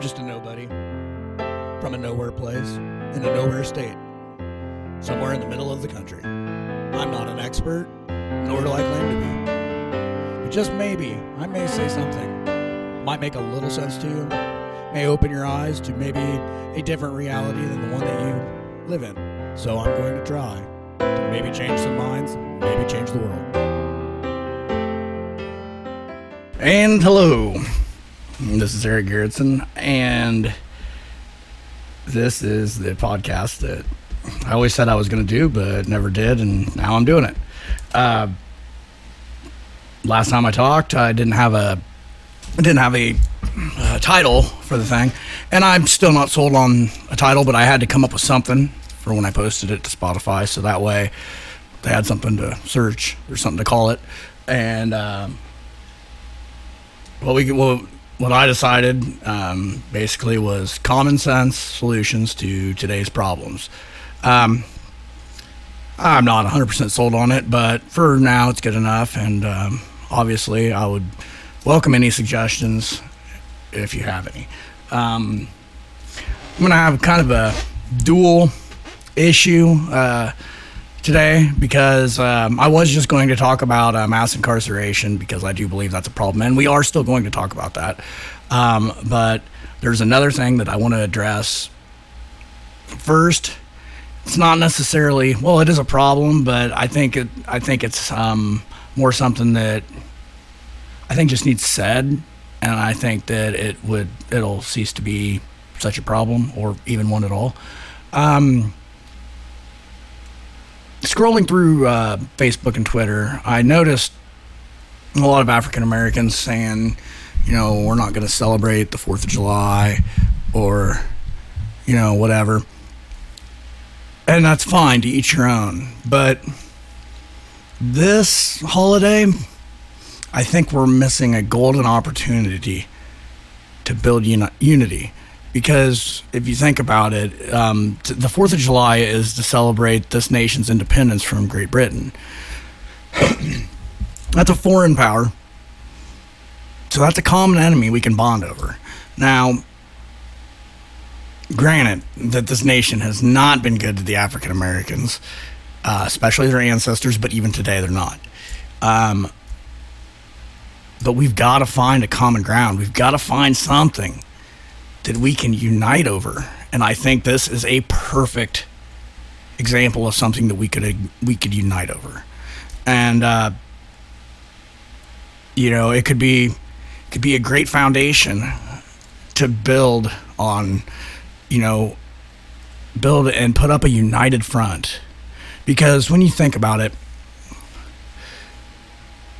Just a nobody from a nowhere place in a nowhere state, somewhere in the middle of the country. I'm not an expert, nor do I claim to be. But just maybe, I may say something might make a little sense to you, may open your eyes to maybe a different reality than the one that you live in. So I'm going to try to maybe change some minds, maybe change the world. And hello, this is Eric Garretson, and this is the podcast that I always said I was going to do, but never did, and now I'm doing it. Uh, last time I talked, I didn't have a I didn't have a uh, title for the thing, and I'm still not sold on a title, but I had to come up with something for when I posted it to Spotify, so that way they had something to search or something to call it, and. Um, what we what, what I decided um, basically was common sense solutions to today's problems. Um, I'm not 100% sold on it, but for now it's good enough. And um, obviously, I would welcome any suggestions if you have any. Um, I'm going to have kind of a dual issue. Uh, today because um, I was just going to talk about uh, mass incarceration because I do believe that's a problem, and we are still going to talk about that. Um, but there's another thing that I want to address first. It's not necessarily well, it is a problem, but I think it, I think it's um, more something that I think just needs said, and I think that it would it'll cease to be such a problem or even one at all. Um, scrolling through uh, Facebook and Twitter, I noticed a lot of African Americans saying, you know, we're not going to celebrate the 4th of July or, you know, whatever. And that's fine to each your own. But this holiday, I think we're missing a golden opportunity to build uni- unity because if you think about it, um, t- the Fourth of July is to celebrate this nation's independence from Great Britain. that's a foreign power, so that's a common enemy we can bond over. Now, granted that this nation has not been good to the African Americans, uh, especially their ancestors, but even today they're not. Um, but we've got to find a common ground. We've got to find something that we can unite over. And I think this is a perfect example of something that we could we could unite over. And uh, you know, it could be could be a great foundation to build on, you know, build and put up a united front. Because when you think about it,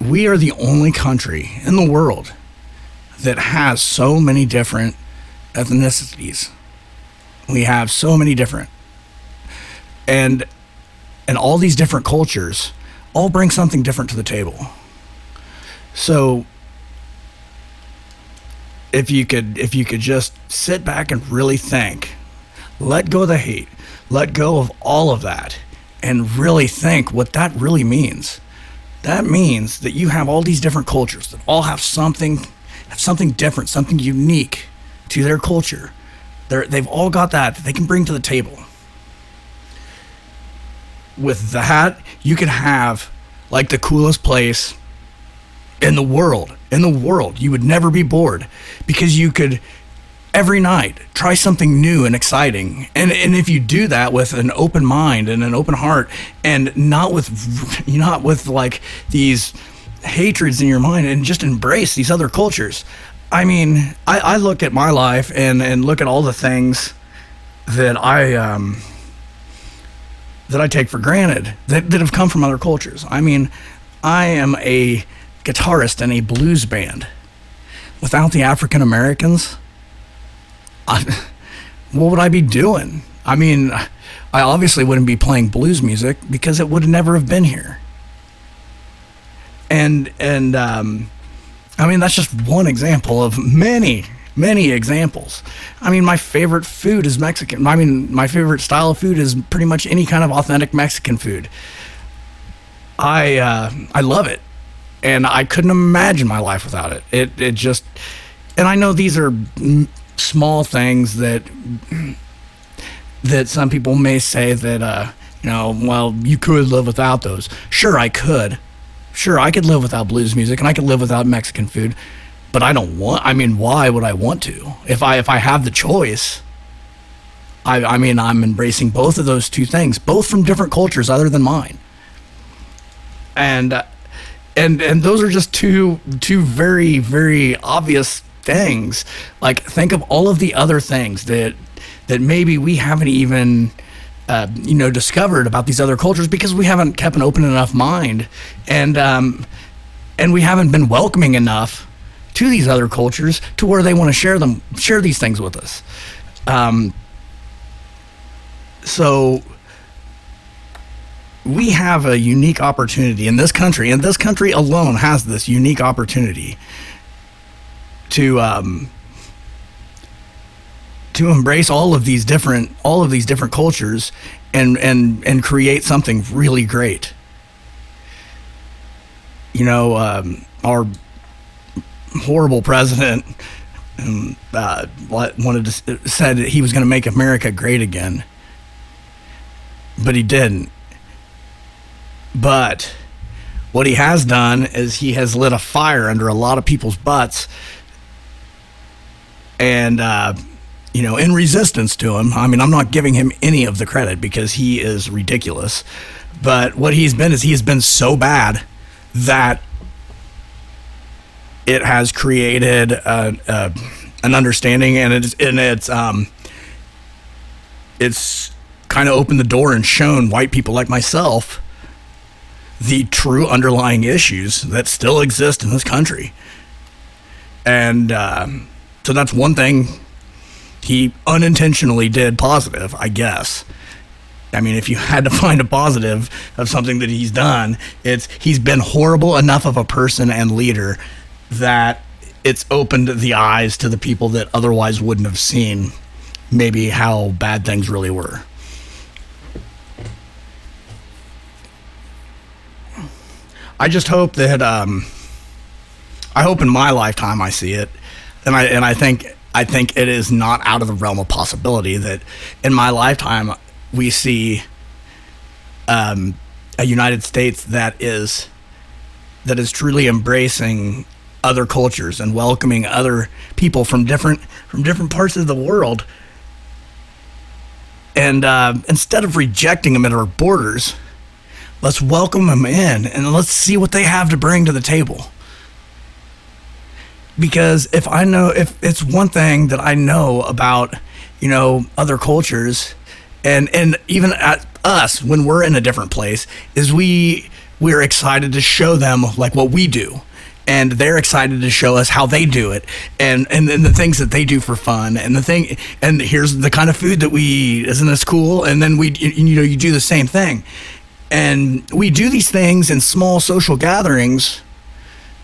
we are the only country in the world that has so many different ethnicities. We have so many different. And and all these different cultures all bring something different to the table. So if you could if you could just sit back and really think, let go of the hate, let go of all of that and really think what that really means. That means that you have all these different cultures that all have something have something different, something unique to their culture. They're, they've all got that that they can bring to the table. With that, you can have like the coolest place in the world. In the world, you would never be bored because you could every night try something new and exciting. And and if you do that with an open mind and an open heart and not with not with like these hatreds in your mind and just embrace these other cultures. I mean, I, I look at my life and, and look at all the things that I um, that I take for granted that, that have come from other cultures. I mean, I am a guitarist in a blues band. Without the African Americans, what would I be doing? I mean, I obviously wouldn't be playing blues music because it would never have been here. And and um, I mean, that's just one example of many, many examples. I mean, my favorite food is Mexican. I mean, my favorite style of food is pretty much any kind of authentic Mexican food. I uh, I love it, and I couldn't imagine my life without it. It it just, and I know these are small things that that some people may say that uh, you know, well, you could live without those. Sure, I could. Sure, I could live without blues music and I could live without Mexican food, but I don't want. I mean, why would I want to? If I if I have the choice, I I mean, I'm embracing both of those two things, both from different cultures other than mine. And and and those are just two two very very obvious things. Like think of all of the other things that that maybe we haven't even uh, you know discovered about these other cultures because we haven't kept an open enough mind and um, and we haven't been welcoming enough to these other cultures to where they want to share them share these things with us. Um, so we have a unique opportunity in this country, and this country alone has this unique opportunity to um, to embrace all of these different all of these different cultures and and and create something really great. You know, um, our horrible president um, uh, wanted to said he was going to make America great again, but he didn't. But what he has done is he has lit a fire under a lot of people's butts and uh, you know in resistance to him. I mean i'm not giving him any of the credit because he is ridiculous but what he's been is he has been so bad that it has created a, a, an understanding and it's and it's um it's kind of opened the door and shown white people like myself the true underlying issues that still exist in this country. And um, so that's one thing he unintentionally did positive, I guess. I mean, if you had to find a positive of something that he's done, it's he's been horrible enough of a person and leader that it's opened the eyes to the people that otherwise wouldn't have seen maybe how bad things really were. I just hope that um, I hope in my lifetime I see it and I and I think I think it is not out of the realm of possibility that in my lifetime we see um, a United States that is that is truly embracing other cultures and welcoming other people from different from different parts of the world. And uh, instead of rejecting them at our borders, let's welcome them in and let's see what they have to bring to the table because if I know if it's one thing that I know about, you know, other cultures and and even at us when we're in a different place is we we're excited to show them like what we do. And they're excited to show us how they do it. And and then the things that they do for fun. And the thing and here's the kind of food that we eat isn't this cool? And then we you know you do the same thing. And we do these things in small social gatherings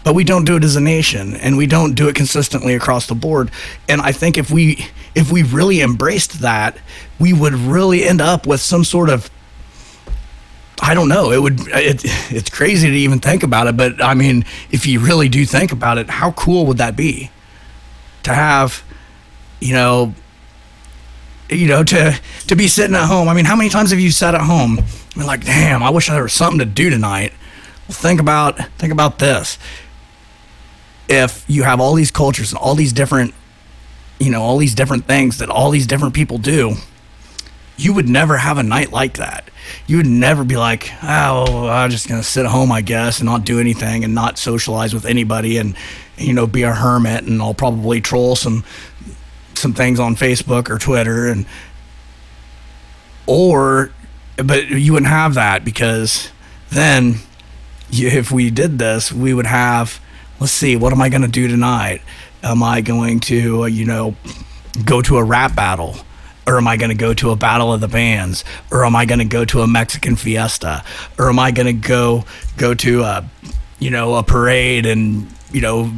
but we don't do it as a nation and we don't do it consistently across the board and i think if we if we really embraced that we would really end up with some sort of I don't know. It would. It, it's crazy to even think about it, but I mean, if you really do think about it, how cool would that be? To have, you know, you know, to to be sitting at home. I mean, how many times have you sat at home and like, damn, I wish there was something to do tonight. Well, think about think about this if you have all these cultures and all these different you know all these different things that all these different people do you would never have a night like that. You would never be like oh i'm just gonna sit at home i guess and not do anything and not socialize with anybody and you know be a hermit and i'll probably troll some some things on facebook or twitter and or but you wouldn't have that because then if we did this we would have let's see, what am I going to do tonight? Am I going to, uh, you know, go to a rap battle? Or am I going to go to a battle of the bands? Or am I going to go to a Mexican fiesta? Or am I going to go go to a, you know, a parade and you know,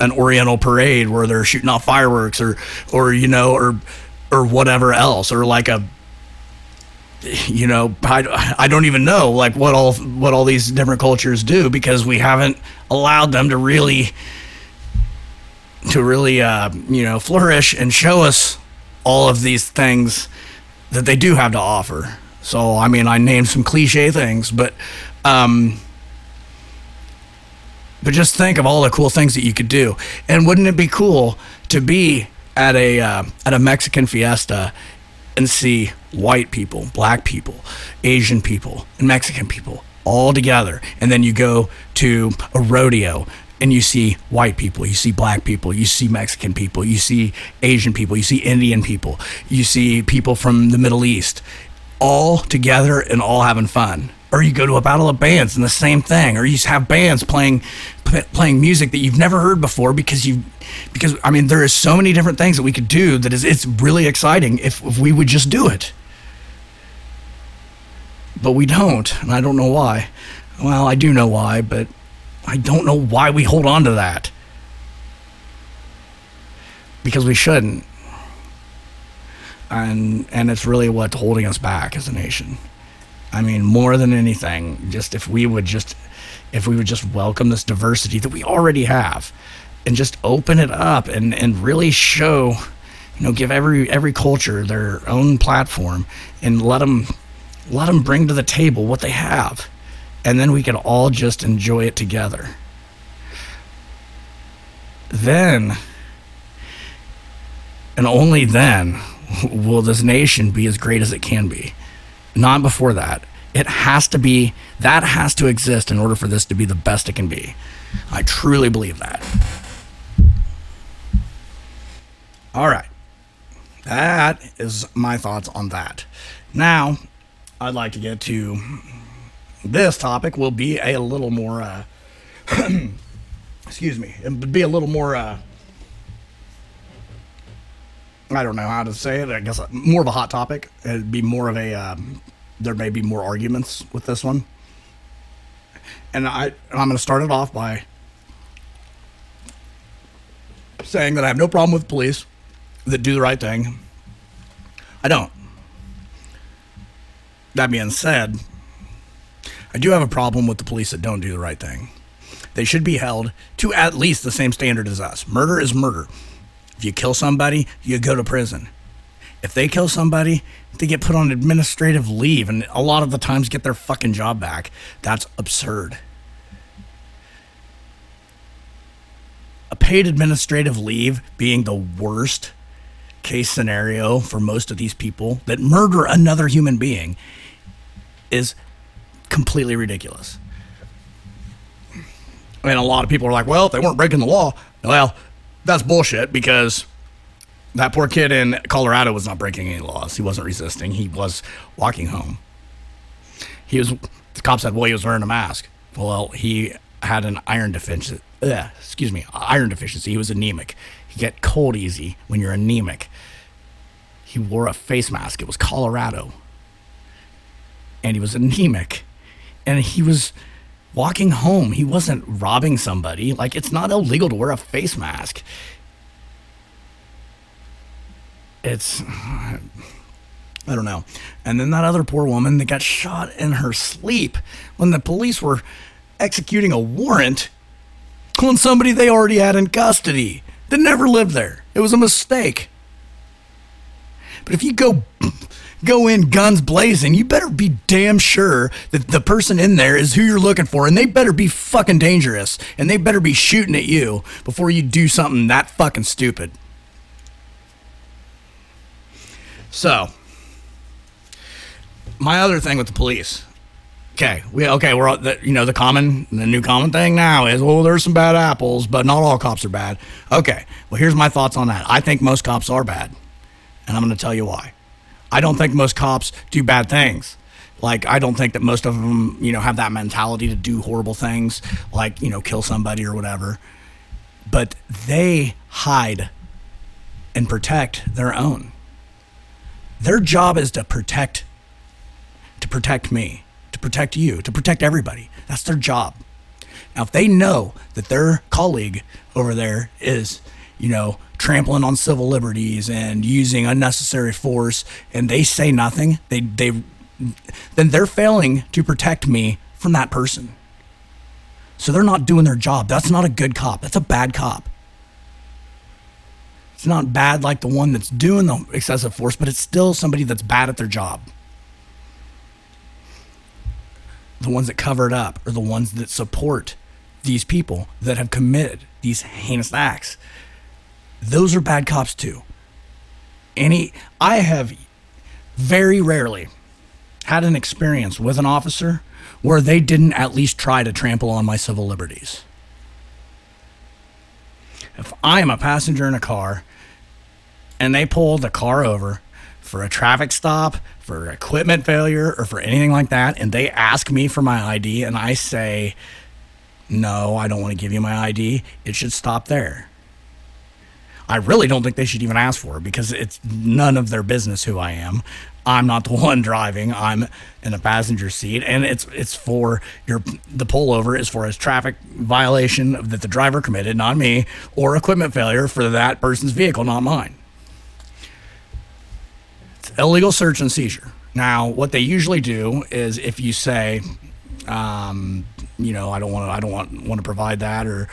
an Oriental parade where they're shooting off fireworks, or or you know, or or whatever else, or like a you know I, I don't even know like what all what all these different cultures do because we haven't allowed them to really to really, uh, you know, flourish and show us all of these things that they do have to offer. So, I mean, I named some cliche things, but, um, but just think of all the cool things that you could do. And wouldn't it be cool to be at a uh, at a Mexican fiesta and see white people, black people, Asian people, and Mexican people all together. And then you go to a rodeo and you see white people, you see black people, you see Mexican people, you see Asian people, you see Indian people, you see people from the Middle East, all together and all having fun. Or you go to a battle of bands and the same thing. Or you have bands playing playing music that you've never heard before because you because I mean there is so many different things that we could do that is it's really exciting if, if we would just do it. But we don't, and I don't know why. Well, I do know why, but I don't know why we hold on to that. Because we shouldn't. And and it's really what's holding us back as a nation. I mean, more than anything, just if we would just if we would just welcome this diversity that we already have and just open it up and, and really show you know give every every culture their own platform and let them let them bring to the table what they have and then we can all just enjoy it together then and only then will this nation be as great as it can be not before that it has to be, that has to exist in order for this to be the best it can be. I truly believe that. All right. That is my thoughts on that. Now, I'd like to get to this topic will be a little more uh, excuse me, it would be a little more uh, I don't know how to say it. I guess more of a hot topic. It'd be more of a um, there may be more arguments with this one. And I, I'm going to start it off by saying that I have no problem with police that do the right thing. I don't. That being said, I do have a problem with the police that don't do the right thing. They should be held to at least the same standard as us. Murder is murder. If you kill somebody, you go to prison. If they kill somebody, they get put on administrative leave and a lot of the times get their fucking job back. That's absurd. A paid administrative leave being the worst case scenario for most of these people that murder another human being is completely ridiculous. And a lot of people are like, well, if they weren't breaking the law, well, that's bullshit because that poor kid in Colorado was not breaking any laws. He wasn't resisting. He was walking home. He was. The cop said, "Well, he was wearing a mask." Well, he had an iron deficiency. Ugh, excuse me, iron deficiency. He was anemic. He get cold easy when you're anemic. He wore a face mask. It was Colorado, and he was anemic, and he was walking home. He wasn't robbing somebody. Like it's not illegal to wear a face mask it's I don't know. And then that other poor woman that got shot in her sleep when the police were executing a warrant on somebody they already had in custody that never lived there. It was a mistake. But if you go go in guns blazing, you better be damn sure that the person in there is who you're looking for and they better be fucking dangerous and they better be shooting at you before you do something that fucking stupid. So, my other thing with the police. Okay, we okay. We're all, the, you know the common, the new common thing now is well, there's some bad apples, but not all cops are bad. Okay, well here's my thoughts on that. I think most cops are bad, and I'm going to tell you why. I don't think most cops do bad things. Like I don't think that most of them, you know, have that mentality to do horrible things, like you know, kill somebody or whatever. But they hide and protect their own. Their job is to protect to protect me, to protect you, to protect everybody. That's their job. Now, if they know that their colleague over there is, you know, trampling on civil liberties and using unnecessary force, and they say nothing, they they then they're failing to protect me from that person. So they're not doing their job. That's not a good cop. That's a bad cop. It's not bad like the one that's doing the excessive force, but it's still somebody that's bad at their job. The ones that cover it up are the ones that support these people that have committed these heinous acts. Those are bad cops too. Any I have very rarely had an experience with an officer where they didn't at least try to trample on my civil liberties. If I am a passenger in a car and they pull the car over for a traffic stop, for equipment failure, or for anything like that, and they ask me for my ID and I say, no, I don't want to give you my ID, it should stop there. I really don't think they should even ask for it because it's none of their business who I am. I'm not the one driving. I'm in a passenger seat, and it's it's for your the pullover is for a traffic violation that the driver committed, not me, or equipment failure for that person's vehicle, not mine. It's illegal search and seizure. Now, what they usually do is if you say, um, you know, I don't want I don't want want to provide that, or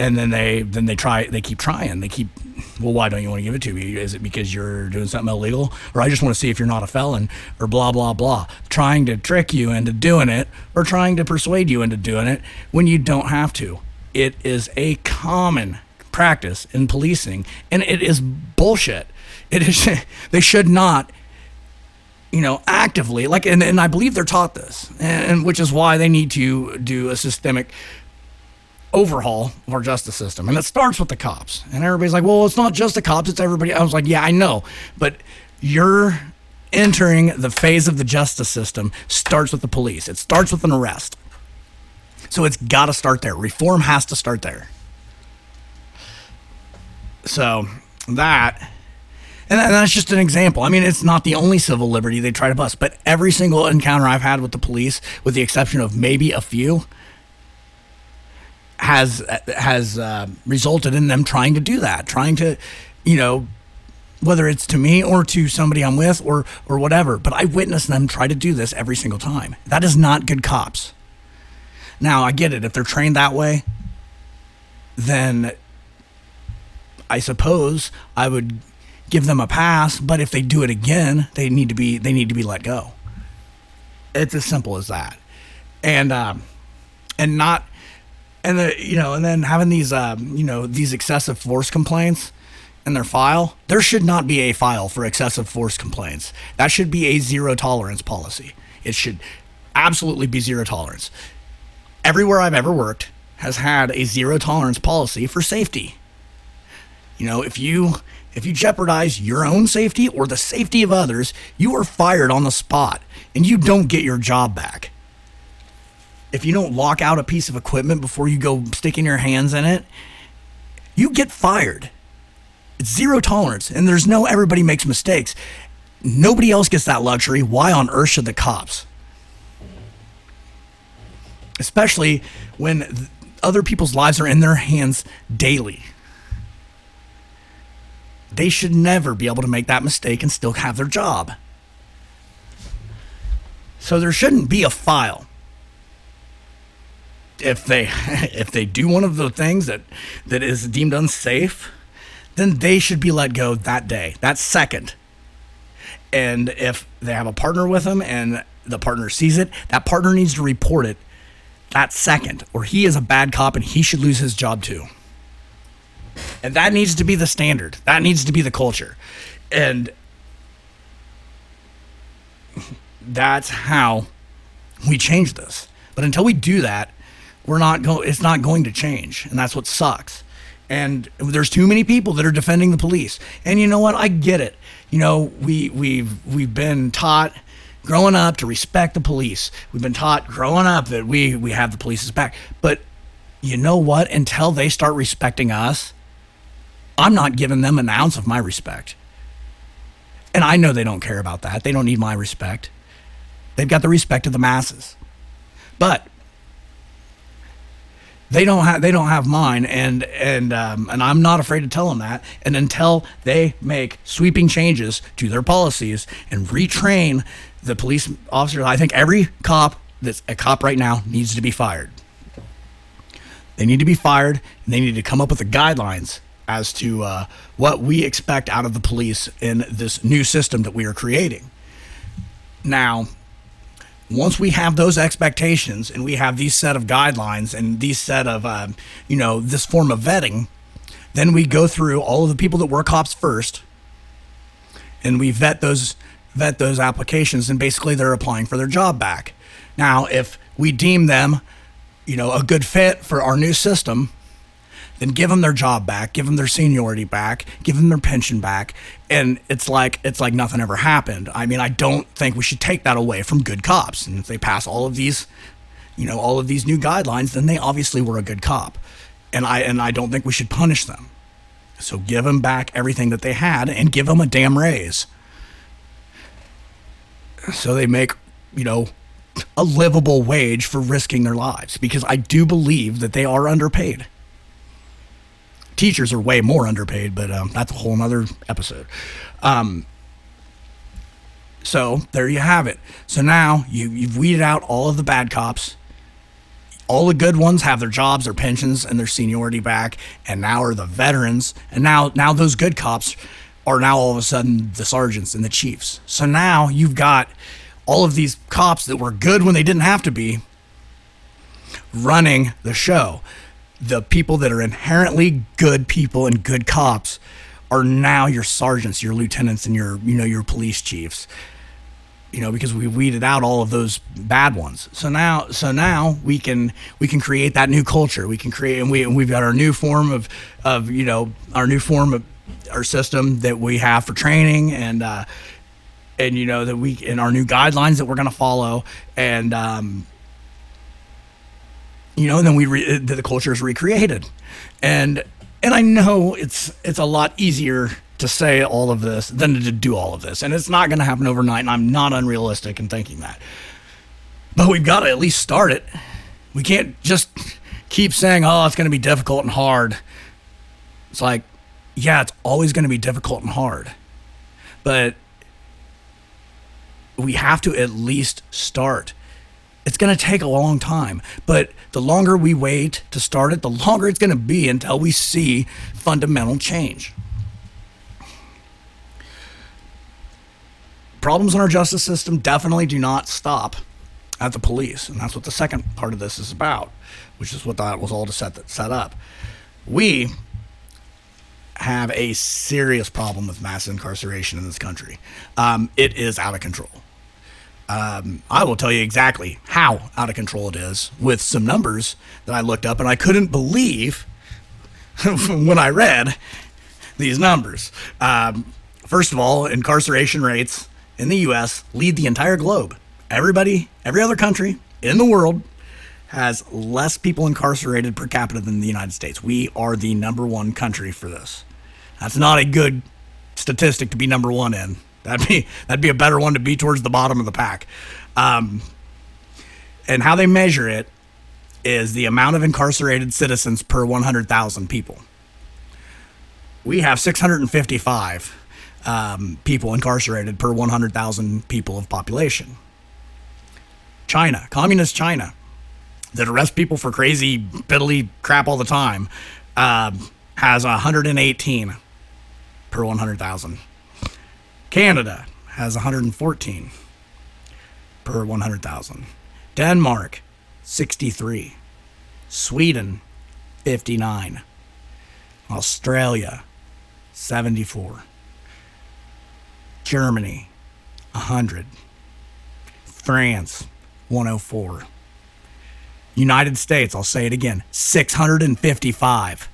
and then they then they try they keep trying. They keep well why don't you want to give it to me? Is it because you're doing something illegal? Or i just want to see if you're not a felon or blah blah blah. Trying to trick you into doing it or trying to persuade you into doing it when you don't have to. It is a common practice in policing and it is bullshit. It is they should not you know actively like and, and i believe they're taught this and, and which is why they need to do a systemic overhaul of our justice system. And it starts with the cops. And everybody's like, well, it's not just the cops, it's everybody. I was like, yeah, I know. But you're entering the phase of the justice system starts with the police, it starts with an arrest. So it's got to start there. Reform has to start there. So that. And that's just an example. I mean, it's not the only civil liberty they try to bust, but every single encounter I've had with the police, with the exception of maybe a few, has has uh, resulted in them trying to do that, trying to, you know, whether it's to me or to somebody I'm with or or whatever. But I witness them try to do this every single time. That is not good cops. Now I get it. If they're trained that way, then I suppose I would give them a pass. But if they do it again, they need to be they need to be let go. It's as simple as that, and um, and not and the you know, and then having these um, you know these excessive force complaints in their file, there should not be a file for excessive force complaints. That should be a zero tolerance policy. It should absolutely be zero tolerance. Everywhere I've ever worked has had a zero tolerance policy for safety. You know, if you if you jeopardize your own safety or the safety of others, you are fired on the spot and you don't get your job back if you don't lock out a piece of equipment before you go sticking your hands in it, you get fired. It's zero tolerance, and there's no everybody makes mistakes. Nobody else gets that luxury. Why on earth should the cops? Especially when other people's lives are in their hands daily. They should never be able to make that mistake and still have their job. So there shouldn't be a file if they if they do one of the things that that is deemed unsafe, then they should be let go that day, that second. And if they have a partner with them and the partner sees it, that partner needs to report it that second, or he is a bad cop and he should lose his job too. And that needs to be the standard. That needs to be the culture. And that's how we change this. But until we do that, we're not going it's not going to change and that's what sucks. And there's too many people that are defending the police. And you know what? I get it. You know we we've we've been taught growing up to respect the police. We've been taught growing up that we we have the police's back. But you know what? Until they start respecting us i'm not giving them an ounce of my respect. And i know they don't care about that. They don't need my respect. They've got the respect of the masses. But they don't have they don't have mine and and um, and I'm not afraid to tell them that and until they make sweeping changes to their policies and retrain the police officers I think every cop that's a cop right now needs to be fired they need to be fired and they need to come up with the guidelines as to uh, what we expect out of the police in this new system that we are creating. Now, once we have those expectations and we have these set of guidelines and these set of, um, you know, this form of vetting, then we go through all of the people that were cops first, and we vet those vet those applications, and basically they're applying for their job back. Now, if we deem them, you know, a good fit for our new system, then give them their job back, give them their seniority back, give them their pension back, and it's like it's like nothing ever happened. I mean, I don't think we should take that away from good cops. And if they pass all of these, you know, all of these new guidelines, then they obviously were a good cop. And I and I don't think we should punish them. So give them back everything that they had and give them a damn raise. So they make, you know, a livable wage for risking their lives because I do believe that they are underpaid teachers are way more underpaid, but um, that's a whole nother episode. Um, so there you have it. So now you, you've weeded out all of the bad cops. All the good ones have their jobs, their pensions, and their seniority back, and now are the veterans. And now, now those good cops are now all of a sudden the sergeants and the chiefs. So now you've got all of these cops that were good when they didn't have to be running the show the people that are inherently good people and good cops are now your sergeants, your lieutenants, and your you know your police chiefs. You know because we weeded out all of those bad ones. So now, so now we can we can create that new culture. We can create and we and we've got our new form of of you know our new form of our system that we have for training and. Uh, and you know that we and our new guidelines that we're going to follow and um, you know, and then we re- uh, the culture is recreated, and and I know it's it's a lot easier to say all of this than to do all of this, and it's not going to happen overnight, and I'm not unrealistic in thinking that. But we've got to at least start it. We can't just keep saying, "Oh, it's going to be difficult and hard." It's like, yeah, it's always going to be difficult and hard, but we have to at least start it's going to take a long time, but the longer we wait to start it, the longer it's going to be until we see fundamental change. Problems in our justice system definitely do not stop at the police, and that's what the second part of this is about, which is what that was all to set that set up. We have a serious problem with mass incarceration in this country. Um, it is out of control. Um, I will tell you exactly how out of control it is with some numbers that I looked up, and I couldn't believe when I read these numbers. Um, first of all, incarceration rates in the U.S. lead the entire globe. Everybody, every other country in the world has less people incarcerated per capita than the United States. We are the number one country for this. That's not a good statistic to be number one in. That'd be that'd be a better one to be towards the bottom of the pack. Um, and how they measure it is the amount of incarcerated citizens per 100,000 people. We have 655 um, people incarcerated per 100,000 people of population. China, communist China, that arrests people for crazy, piddly crap all the time, uh, has 118 per 100,000. Canada has 114 per 100,000. Denmark, 63. Sweden, 59. Australia, 74. Germany, 100. France, 104. United States, I'll say it again, 655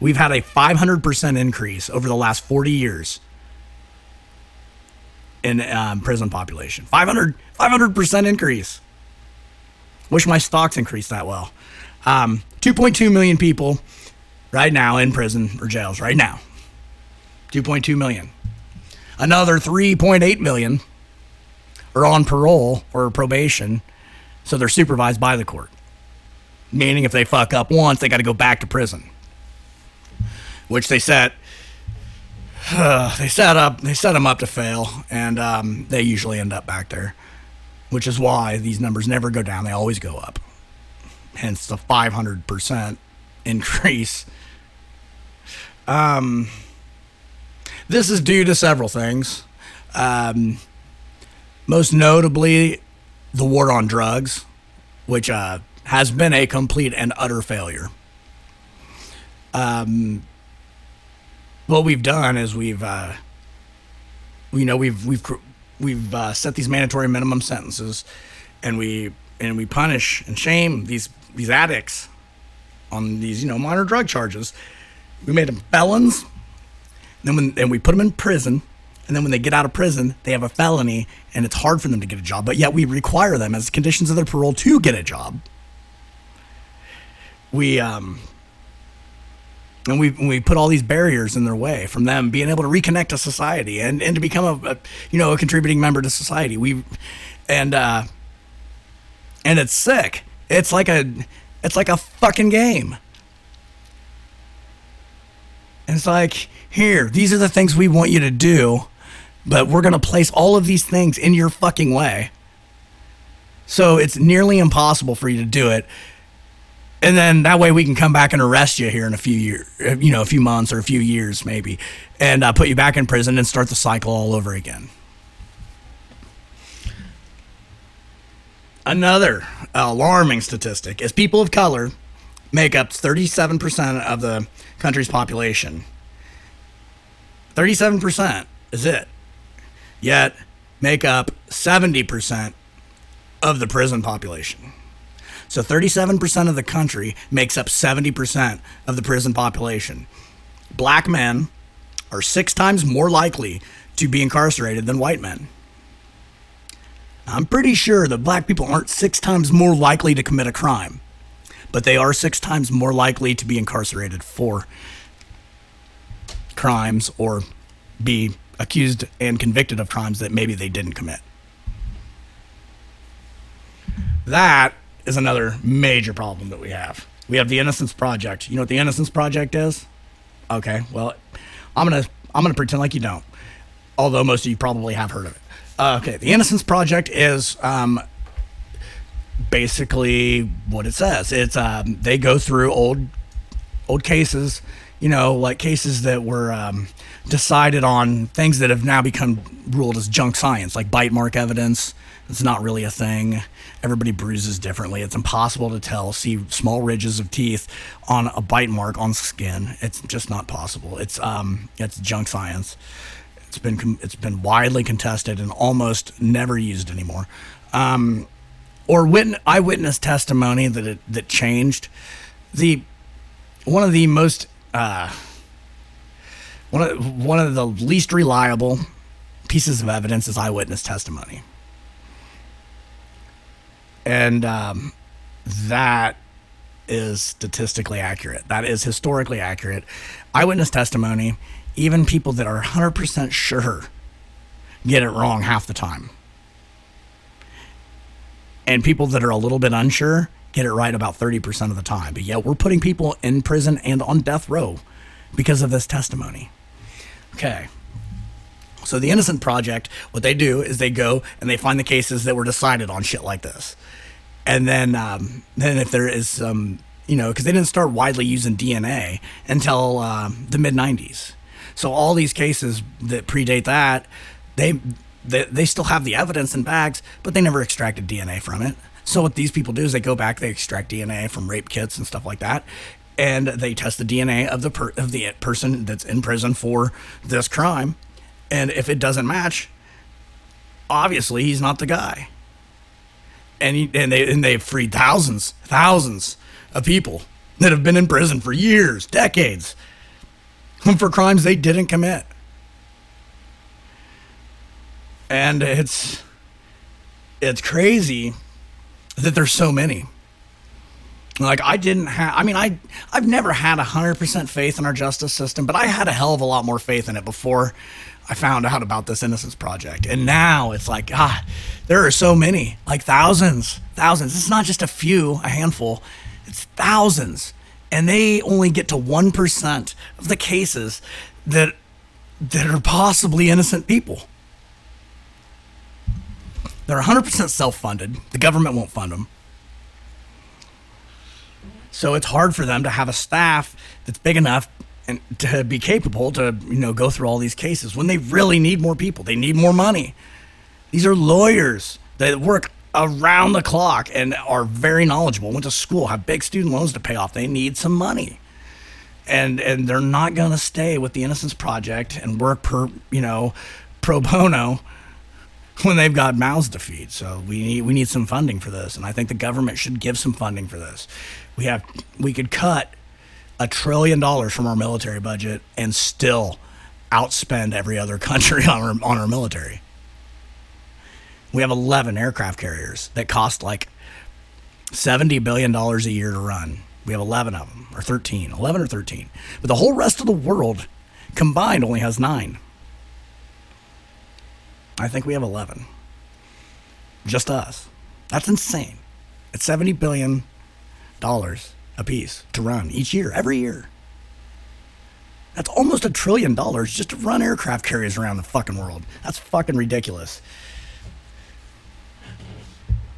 we've had a 500% increase over the last 40 years in um, prison population. 500, 500% increase. Wish my stocks increased that well. Um, 2.2 million people right now in prison or jails right now. 2.2 million. Another 3.8 million are on parole or probation, so they're supervised by the court. Meaning, if they fuck up once, they got to go back to prison which they set uh, they set up they set them up to fail, and um, they usually end up back there, which is why these numbers never go down; they always go up. Hence the 500 percent increase. Um, this is due to several things. Um, most notably, the war on drugs, which uh, has been a complete and utter failure. Um, what we've done is we've, uh, you know, we've we've we've uh, set these mandatory minimum sentences, and we and we punish and shame these these addicts on these you know minor drug charges. We made them felons, and then when and we put them in prison, and then when they get out of prison, they have a felony, and it's hard for them to get a job. But yet we require them as conditions of their parole to get a job. We um. And we, we put all these barriers in their way from them being able to reconnect to society and, and to become a, a you know a contributing member to society. We and uh, and it's sick. It's like a it's like a fucking game. And it's like, here, these are the things we want you to do, but we're going to place all of these things in your fucking way. So it's nearly impossible for you to do it. And then that way we can come back and arrest you here in a few years, you know, a few months or a few years maybe, and uh, put you back in prison and start the cycle all over again. Another alarming statistic is people of color make up 37% of the country's population. 37% is it. Yet make up 70% of the prison population. So 37% of the country makes up 70% of the prison population. Black men are six times more likely to be incarcerated than white men. I'm pretty sure that black people aren't six times more likely to commit a crime, but they are six times more likely to be incarcerated for crimes or be accused and convicted of crimes that maybe they didn't commit. That is another major problem that we have. We have the Innocence Project. You know what the Innocence Project is? Okay, well, I'm gonna I'm gonna pretend like you don't, although most of you probably have heard of it. Uh, okay, the Innocence Project is um, basically what it says. It's um, they go through old old cases, you know, like cases that were um, decided on things that have now become ruled as junk science, like bite mark evidence. It's not really a thing. Everybody bruises differently. It's impossible to tell. See small ridges of teeth on a bite mark on skin. It's just not possible. It's um, it's junk science. It's been it's been widely contested and almost never used anymore. Um, or witness, eyewitness testimony that it, that changed the one of the most uh, one of one of the least reliable pieces of evidence is eyewitness testimony, and um, that is statistically accurate. That is historically accurate. Eyewitness testimony even people that are 100% sure get it wrong half the time. And people that are a little bit unsure get it right about 30% of the time. But yeah, we're putting people in prison and on death row because of this testimony. Okay. So the Innocent Project, what they do is they go and they find the cases that were decided on shit like this. And then, um, then if there is some, you know, because they didn't start widely using DNA until uh, the mid 90s. So all these cases that predate that, they, they they still have the evidence in bags, but they never extracted DNA from it. So what these people do is they go back, they extract DNA from rape kits and stuff like that, and they test the DNA of the per, of the person that's in prison for this crime, and if it doesn't match, obviously he's not the guy. And he, and they and they've freed thousands, thousands of people that have been in prison for years, decades for crimes they didn't commit. And it's it's crazy that there's so many. Like I didn't have I mean I I've never had 100% faith in our justice system, but I had a hell of a lot more faith in it before I found out about this Innocence Project. And now it's like, ah, there are so many, like thousands, thousands. It's not just a few, a handful, it's thousands and they only get to 1% of the cases that that are possibly innocent people. They're 100% self-funded. The government won't fund them. So it's hard for them to have a staff that's big enough and to be capable to you know go through all these cases when they really need more people. They need more money. These are lawyers that work around the clock and are very knowledgeable. Went to school, have big student loans to pay off. They need some money. And and they're not going to stay with the Innocence Project and work per, you know, pro bono when they've got mouths to feed. So we need we need some funding for this, and I think the government should give some funding for this. We have we could cut a trillion dollars from our military budget and still outspend every other country on our on our military. We have 11 aircraft carriers that cost like 70 billion dollars a year to run. We have 11 of them, or 13, 11 or 13. But the whole rest of the world combined only has nine. I think we have 11. Just us. That's insane. It's 70 billion dollars a piece to run each year, every year. That's almost a trillion dollars just to run aircraft carriers around the fucking world. That's fucking ridiculous.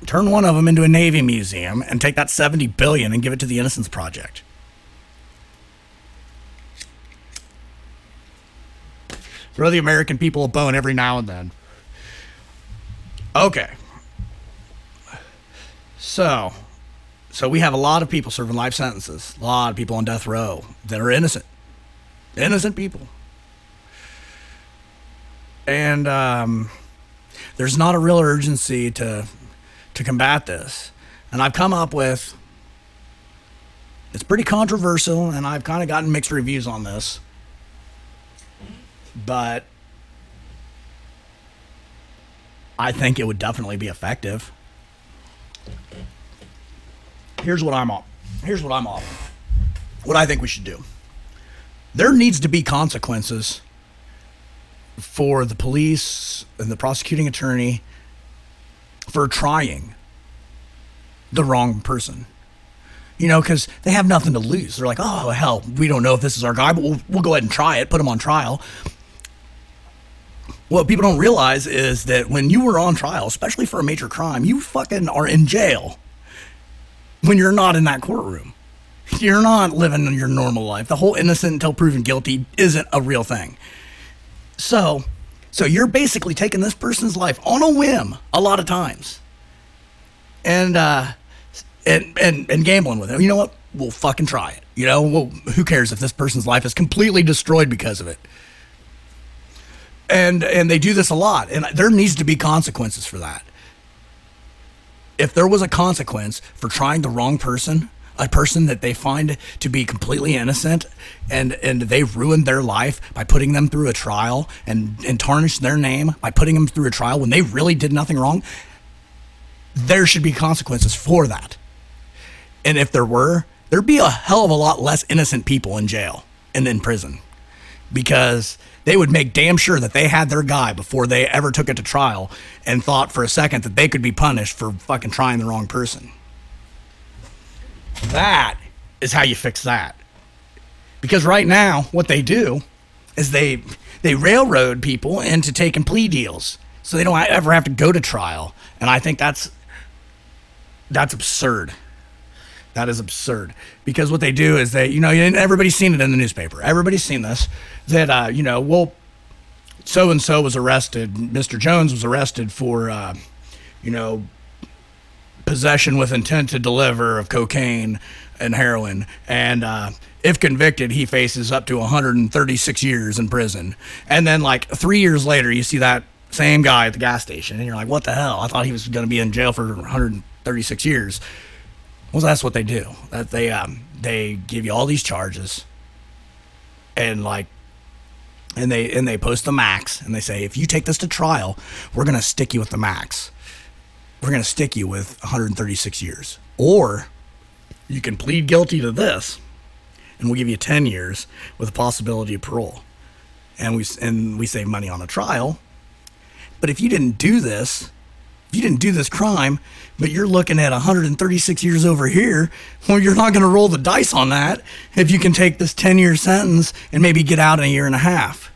Turn one of them into a Navy museum and take that 70 billion and give it to the Innocence Project. Throw the American people a bone every now and then. Okay. So, so we have a lot of people serving life sentences, a lot of people on death row that are innocent, innocent people. And um, there's not a real urgency to to combat this. And I've come up with it's pretty controversial, and I've kind of gotten mixed reviews on this. But I think it would definitely be effective. Here's what I'm off. Here's what I'm off. What I think we should do. There needs to be consequences for the police and the prosecuting attorney for trying the wrong person. You know, because they have nothing to lose. They're like, oh, hell, we don't know if this is our guy, but we'll, we'll go ahead and try it, put him on trial. What people don't realize is that when you were on trial, especially for a major crime, you fucking are in jail when you're not in that courtroom. You're not living your normal life. The whole innocent until proven guilty isn't a real thing. So, so you're basically taking this person's life on a whim a lot of times, and uh, and and and gambling with it. You know what? We'll fucking try it. You know, well, who cares if this person's life is completely destroyed because of it? And and they do this a lot, and there needs to be consequences for that if there was a consequence for trying the wrong person, a person that they find to be completely innocent and and they ruined their life by putting them through a trial and and tarnished their name by putting them through a trial when they really did nothing wrong there should be consequences for that. And if there were there'd be a hell of a lot less innocent people in jail and in prison. Because they would make damn sure that they had their guy before they ever took it to trial and thought for a second that they could be punished for fucking trying the wrong person. That is how you fix that. Because right now, what they do is they they railroad people into taking plea deals so they don't ever have to go to trial. And I think that's that's absurd. That is absurd because what they do is they, you know, everybody's seen it in the newspaper. Everybody's seen this that, uh, you know, well, so and so was arrested. Mr. Jones was arrested for, uh, you know, possession with intent to deliver of cocaine and heroin. And uh, if convicted, he faces up to 136 years in prison. And then, like, three years later, you see that same guy at the gas station, and you're like, what the hell? I thought he was going to be in jail for 136 years. Well, that's what they do. That they um, they give you all these charges, and like, and they and they post the max, and they say if you take this to trial, we're gonna stick you with the max. We're gonna stick you with 136 years, or you can plead guilty to this, and we'll give you 10 years with a possibility of parole, and we and we save money on a trial. But if you didn't do this, if you didn't do this crime, but you're looking at 136 years over here, well, you're not going to roll the dice on that if you can take this 10 year sentence and maybe get out in a year and a half.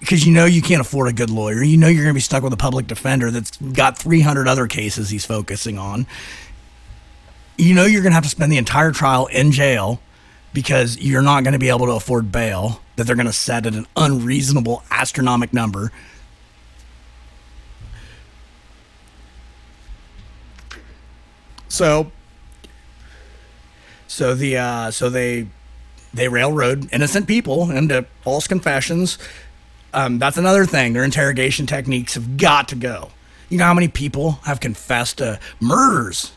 Because you know you can't afford a good lawyer. You know you're going to be stuck with a public defender that's got 300 other cases he's focusing on. you know you're going to have to spend the entire trial in jail because you're not going to be able to afford bail that they're going to set at an unreasonable astronomic number so so the uh, so they they railroad innocent people into false confessions um, that's another thing their interrogation techniques have got to go you know how many people have confessed to murders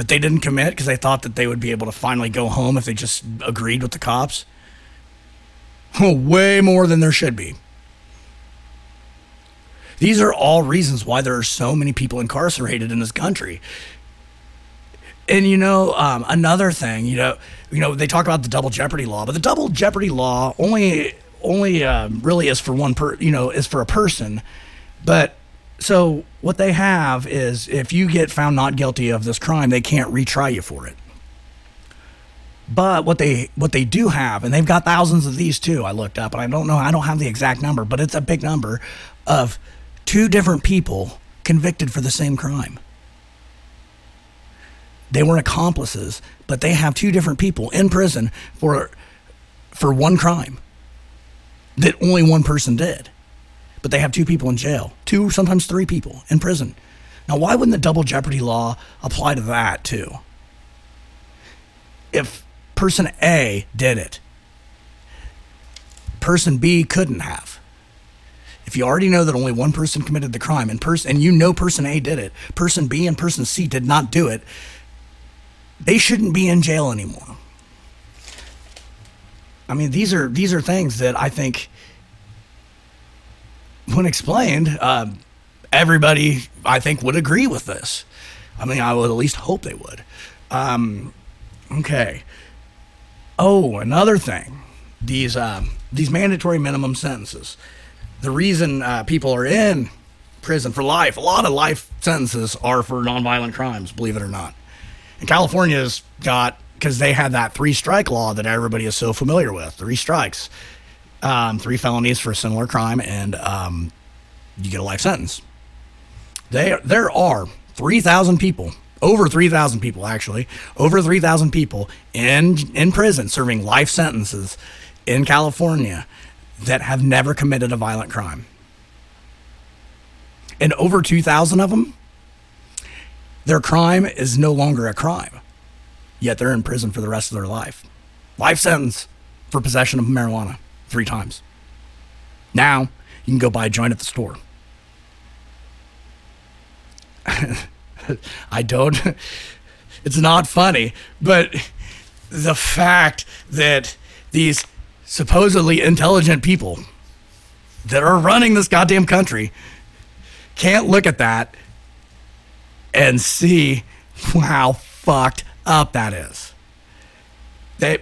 that they didn't commit because they thought that they would be able to finally go home if they just agreed with the cops. Way more than there should be. These are all reasons why there are so many people incarcerated in this country. And you know, um, another thing, you know, you know, they talk about the double jeopardy law, but the double jeopardy law only only uh, really is for one per, you know, is for a person. But so what they have is if you get found not guilty of this crime, they can't retry you for it. But what they what they do have, and they've got thousands of these too. I looked up, and I don't know, I don't have the exact number, but it's a big number of two different people convicted for the same crime. They weren't accomplices, but they have two different people in prison for for one crime that only one person did but they have two people in jail, two, sometimes three people in prison. Now, why wouldn't the double jeopardy law apply to that too? If person A did it, person B couldn't have. If you already know that only one person committed the crime and person and you know person A did it, person B and person C did not do it, they shouldn't be in jail anymore. I mean, these are these are things that I think when explained, um, everybody I think would agree with this. I mean, I would at least hope they would. Um, okay. Oh, another thing, these um, these mandatory minimum sentences. The reason uh, people are in prison for life, a lot of life sentences are for nonviolent crimes, believe it or not. And California's got because they had that three strike law that everybody is so familiar with, three strikes um, three felonies for a similar crime, and um, you get a life sentence. They, there are 3,000 people, over 3,000 people actually, over 3,000 people in, in prison serving life sentences in California that have never committed a violent crime. And over 2,000 of them, their crime is no longer a crime, yet they're in prison for the rest of their life. Life sentence for possession of marijuana three times. Now you can go buy a joint at the store. I don't. It's not funny, but the fact that these supposedly intelligent people that are running this goddamn country can't look at that and see how fucked up that is. They,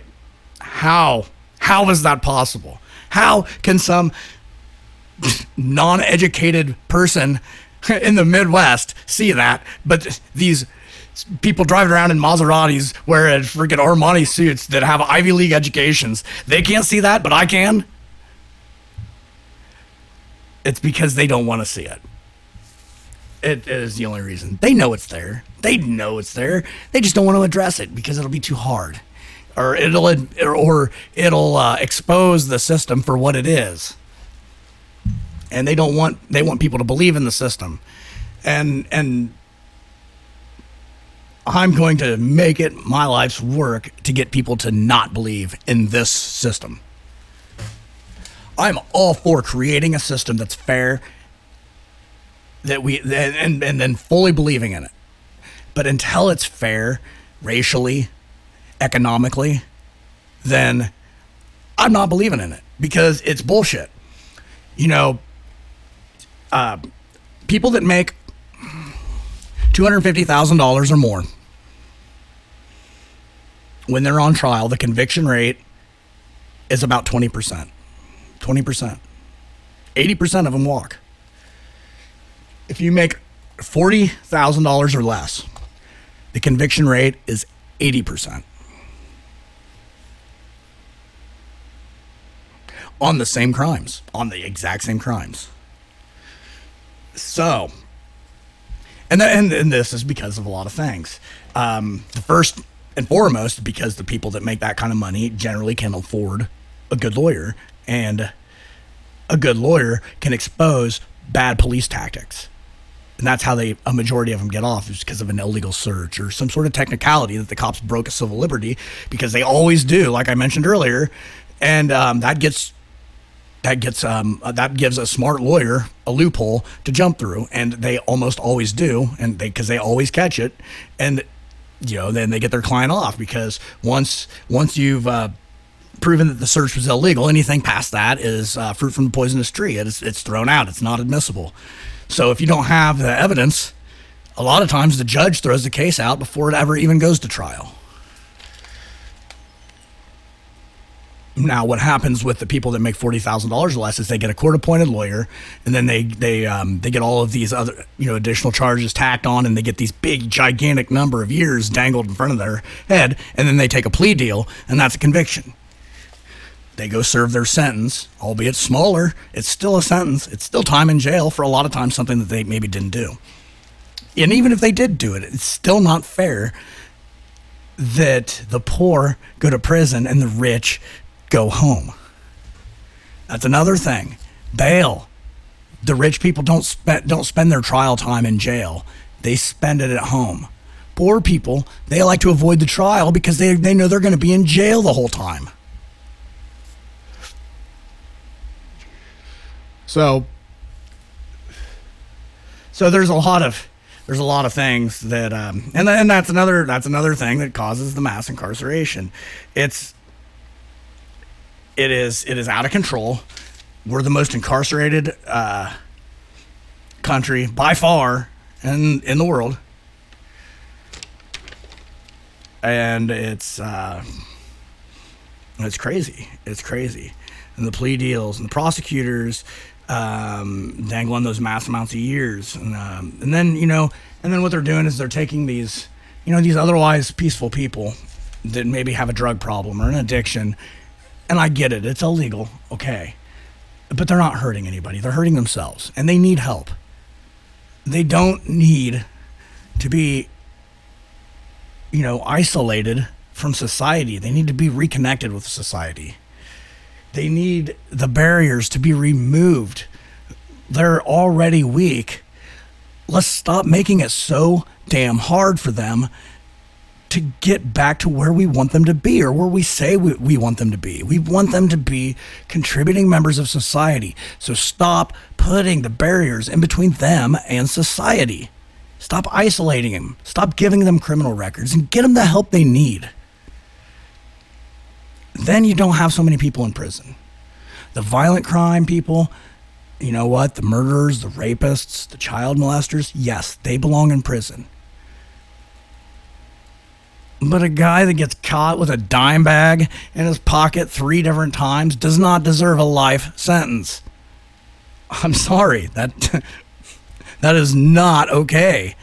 how how is that possible? How can some non educated person in the Midwest see that, but these people driving around in Maseratis wearing freaking Armani suits that have Ivy League educations, they can't see that, but I can? It's because they don't want to see it. It is the only reason. They know it's there. They know it's there. They just don't want to address it because it'll be too hard or it'll or it'll uh, expose the system for what it is. And they don't want they want people to believe in the system, and and I'm going to make it my life's work to get people to not believe in this system. I'm all for creating a system that's fair that we and and then fully believing in it. But until it's fair racially, economically, then I'm not believing in it because it's bullshit. You know, uh, people that make $250,000 or more, when they're on trial, the conviction rate is about 20%. 20%. 80% of them walk. If you make $40,000 or less, the conviction rate is 80%. on the same crimes, on the exact same crimes. So, and, and and this is because of a lot of things. Um, the first and foremost, because the people that make that kind of money generally can afford a good lawyer, and a good lawyer can expose bad police tactics. And that's how they a majority of them get off is because of an illegal search or some sort of technicality that the cops broke a civil liberty because they always do, like I mentioned earlier, and um, that gets that gets um, uh, that gives a smart lawyer a loophole to jump through, and they almost always do, and they because they always catch it, and you know then they get their client off because once once you've uh, proven that the search was illegal, anything past that is uh, fruit from the poisonous tree. It's it's thrown out. It's not admissible. So if you don't have the evidence, a lot of times the judge throws the case out before it ever even goes to trial. Now, what happens with the people that make forty thousand dollars or less is they get a court-appointed lawyer, and then they they um, they get all of these other you know additional charges tacked on, and they get these big gigantic number of years dangled in front of their head, and then they take a plea deal, and that's a conviction. They go serve their sentence, albeit smaller. It's still a sentence. It's still time in jail for a lot of times, something that they maybe didn't do. And even if they did do it, it's still not fair that the poor go to prison and the rich go home. That's another thing. Bail. The rich people don't spend don't spend their trial time in jail. They spend it at home. Poor people, they like to avoid the trial because they, they know they're going to be in jail the whole time. So so there's a lot of there's a lot of things that um, and and that's another that's another thing that causes the mass incarceration. It's it is it is out of control. We're the most incarcerated uh, country by far in in the world, and it's uh, it's crazy. It's crazy, and the plea deals and the prosecutors um, dangling those mass amounts of years, and um, and then you know, and then what they're doing is they're taking these you know these otherwise peaceful people that maybe have a drug problem or an addiction and I get it, it's illegal, okay. But they're not hurting anybody, they're hurting themselves, and they need help. They don't need to be, you know, isolated from society. They need to be reconnected with society. They need the barriers to be removed. They're already weak. Let's stop making it so damn hard for them to get back to where we want them to be or where we say we, we want them to be. We want them to be contributing members of society. So stop putting the barriers in between them and society. Stop isolating them. Stop giving them criminal records and get them the help they need. Then you don't have so many people in prison. The violent crime people, you know what? The murderers, the rapists, the child molesters, yes, they belong in prison but a guy that gets caught with a dime bag in his pocket three different times does not deserve a life sentence. I'm sorry. That that is not okay.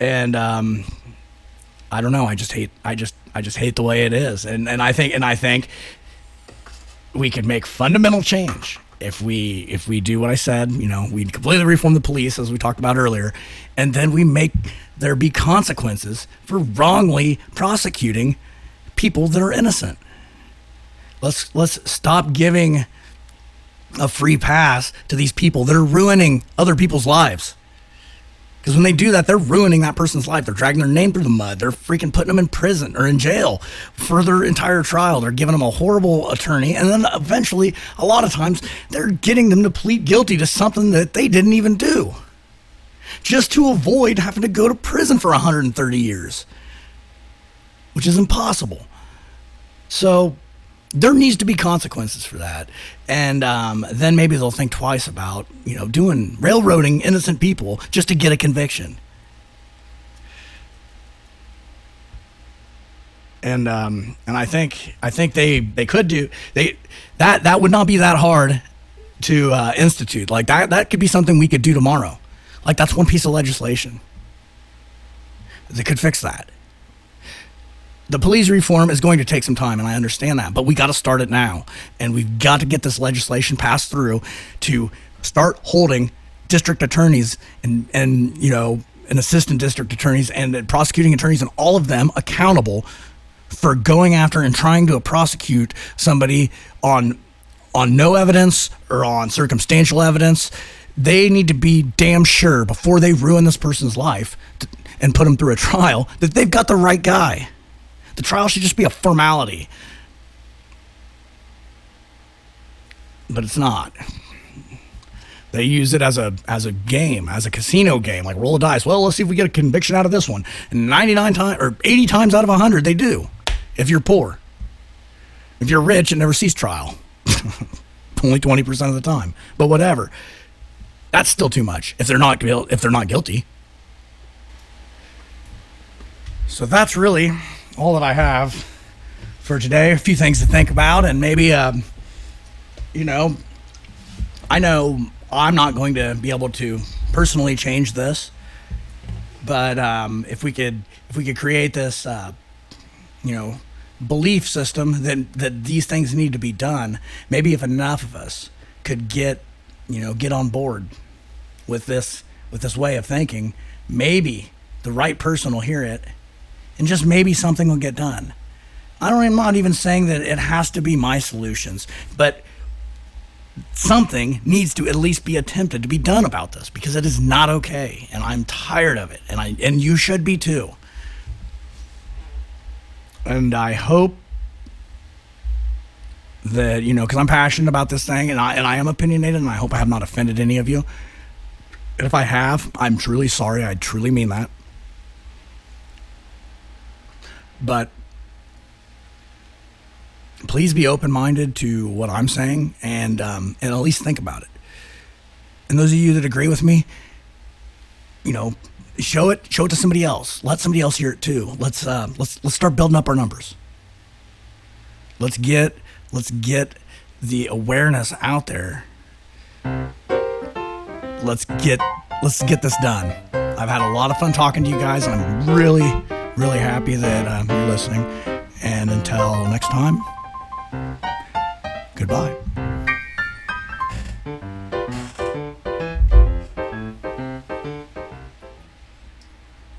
And um, I don't know. I just hate. I just. I just hate the way it is. And and I think. And I think we could make fundamental change if we if we do what I said, you know, we completely reform the police as we talked about earlier, and then we make there be consequences for wrongly prosecuting people that are innocent. Let's let's stop giving a free pass to these people that are ruining other people's lives. Because when they do that, they're ruining that person's life. They're dragging their name through the mud. They're freaking putting them in prison or in jail for their entire trial. They're giving them a horrible attorney. And then eventually, a lot of times, they're getting them to plead guilty to something that they didn't even do just to avoid having to go to prison for 130 years, which is impossible. So, there needs to be consequences for that. And um, then maybe they'll think twice about, you know, doing railroading innocent people just to get a conviction. And um, and I think I think they they could do they that that would not be that hard to uh, institute like that that could be something we could do tomorrow like that's one piece of legislation that could fix that the police reform is going to take some time, and I understand that, but we got to start it now. And we've got to get this legislation passed through to start holding district attorneys and and you know and assistant district attorneys and prosecuting attorneys and all of them accountable for going after and trying to prosecute somebody on on no evidence or on circumstantial evidence they need to be damn sure before they ruin this person's life and put them through a trial that they've got the right guy the trial should just be a formality but it's not they use it as a as a game, as a casino game, like roll a dice. Well, let's see if we get a conviction out of this one. And 99 times or 80 times out of 100 they do. If you're poor. If you're rich, it never sees trial. Only 20% of the time. But whatever. That's still too much if they're not if they're not guilty. So that's really all that I have for today. A few things to think about and maybe um, you know I know I'm not going to be able to personally change this, but um, if we could if we could create this, uh, you know, belief system that that these things need to be done, maybe if enough of us could get you know get on board with this with this way of thinking, maybe the right person will hear it, and just maybe something will get done. I don't. I'm not even saying that it has to be my solutions, but something needs to at least be attempted to be done about this because it is not okay and I'm tired of it and I and you should be too. And I hope that you know because I'm passionate about this thing and I and I am opinionated and I hope I have not offended any of you. If I have, I'm truly sorry. I truly mean that. But please be open minded to what I'm saying and um, and at least think about it. And those of you that agree with me, you know, show it show it to somebody else. Let somebody else hear it too. Let's uh, let's let's start building up our numbers. Let's get let's get the awareness out there. Let's get let's get this done. I've had a lot of fun talking to you guys, and I'm really really happy that uh, you're listening. And until next time. Goodbye.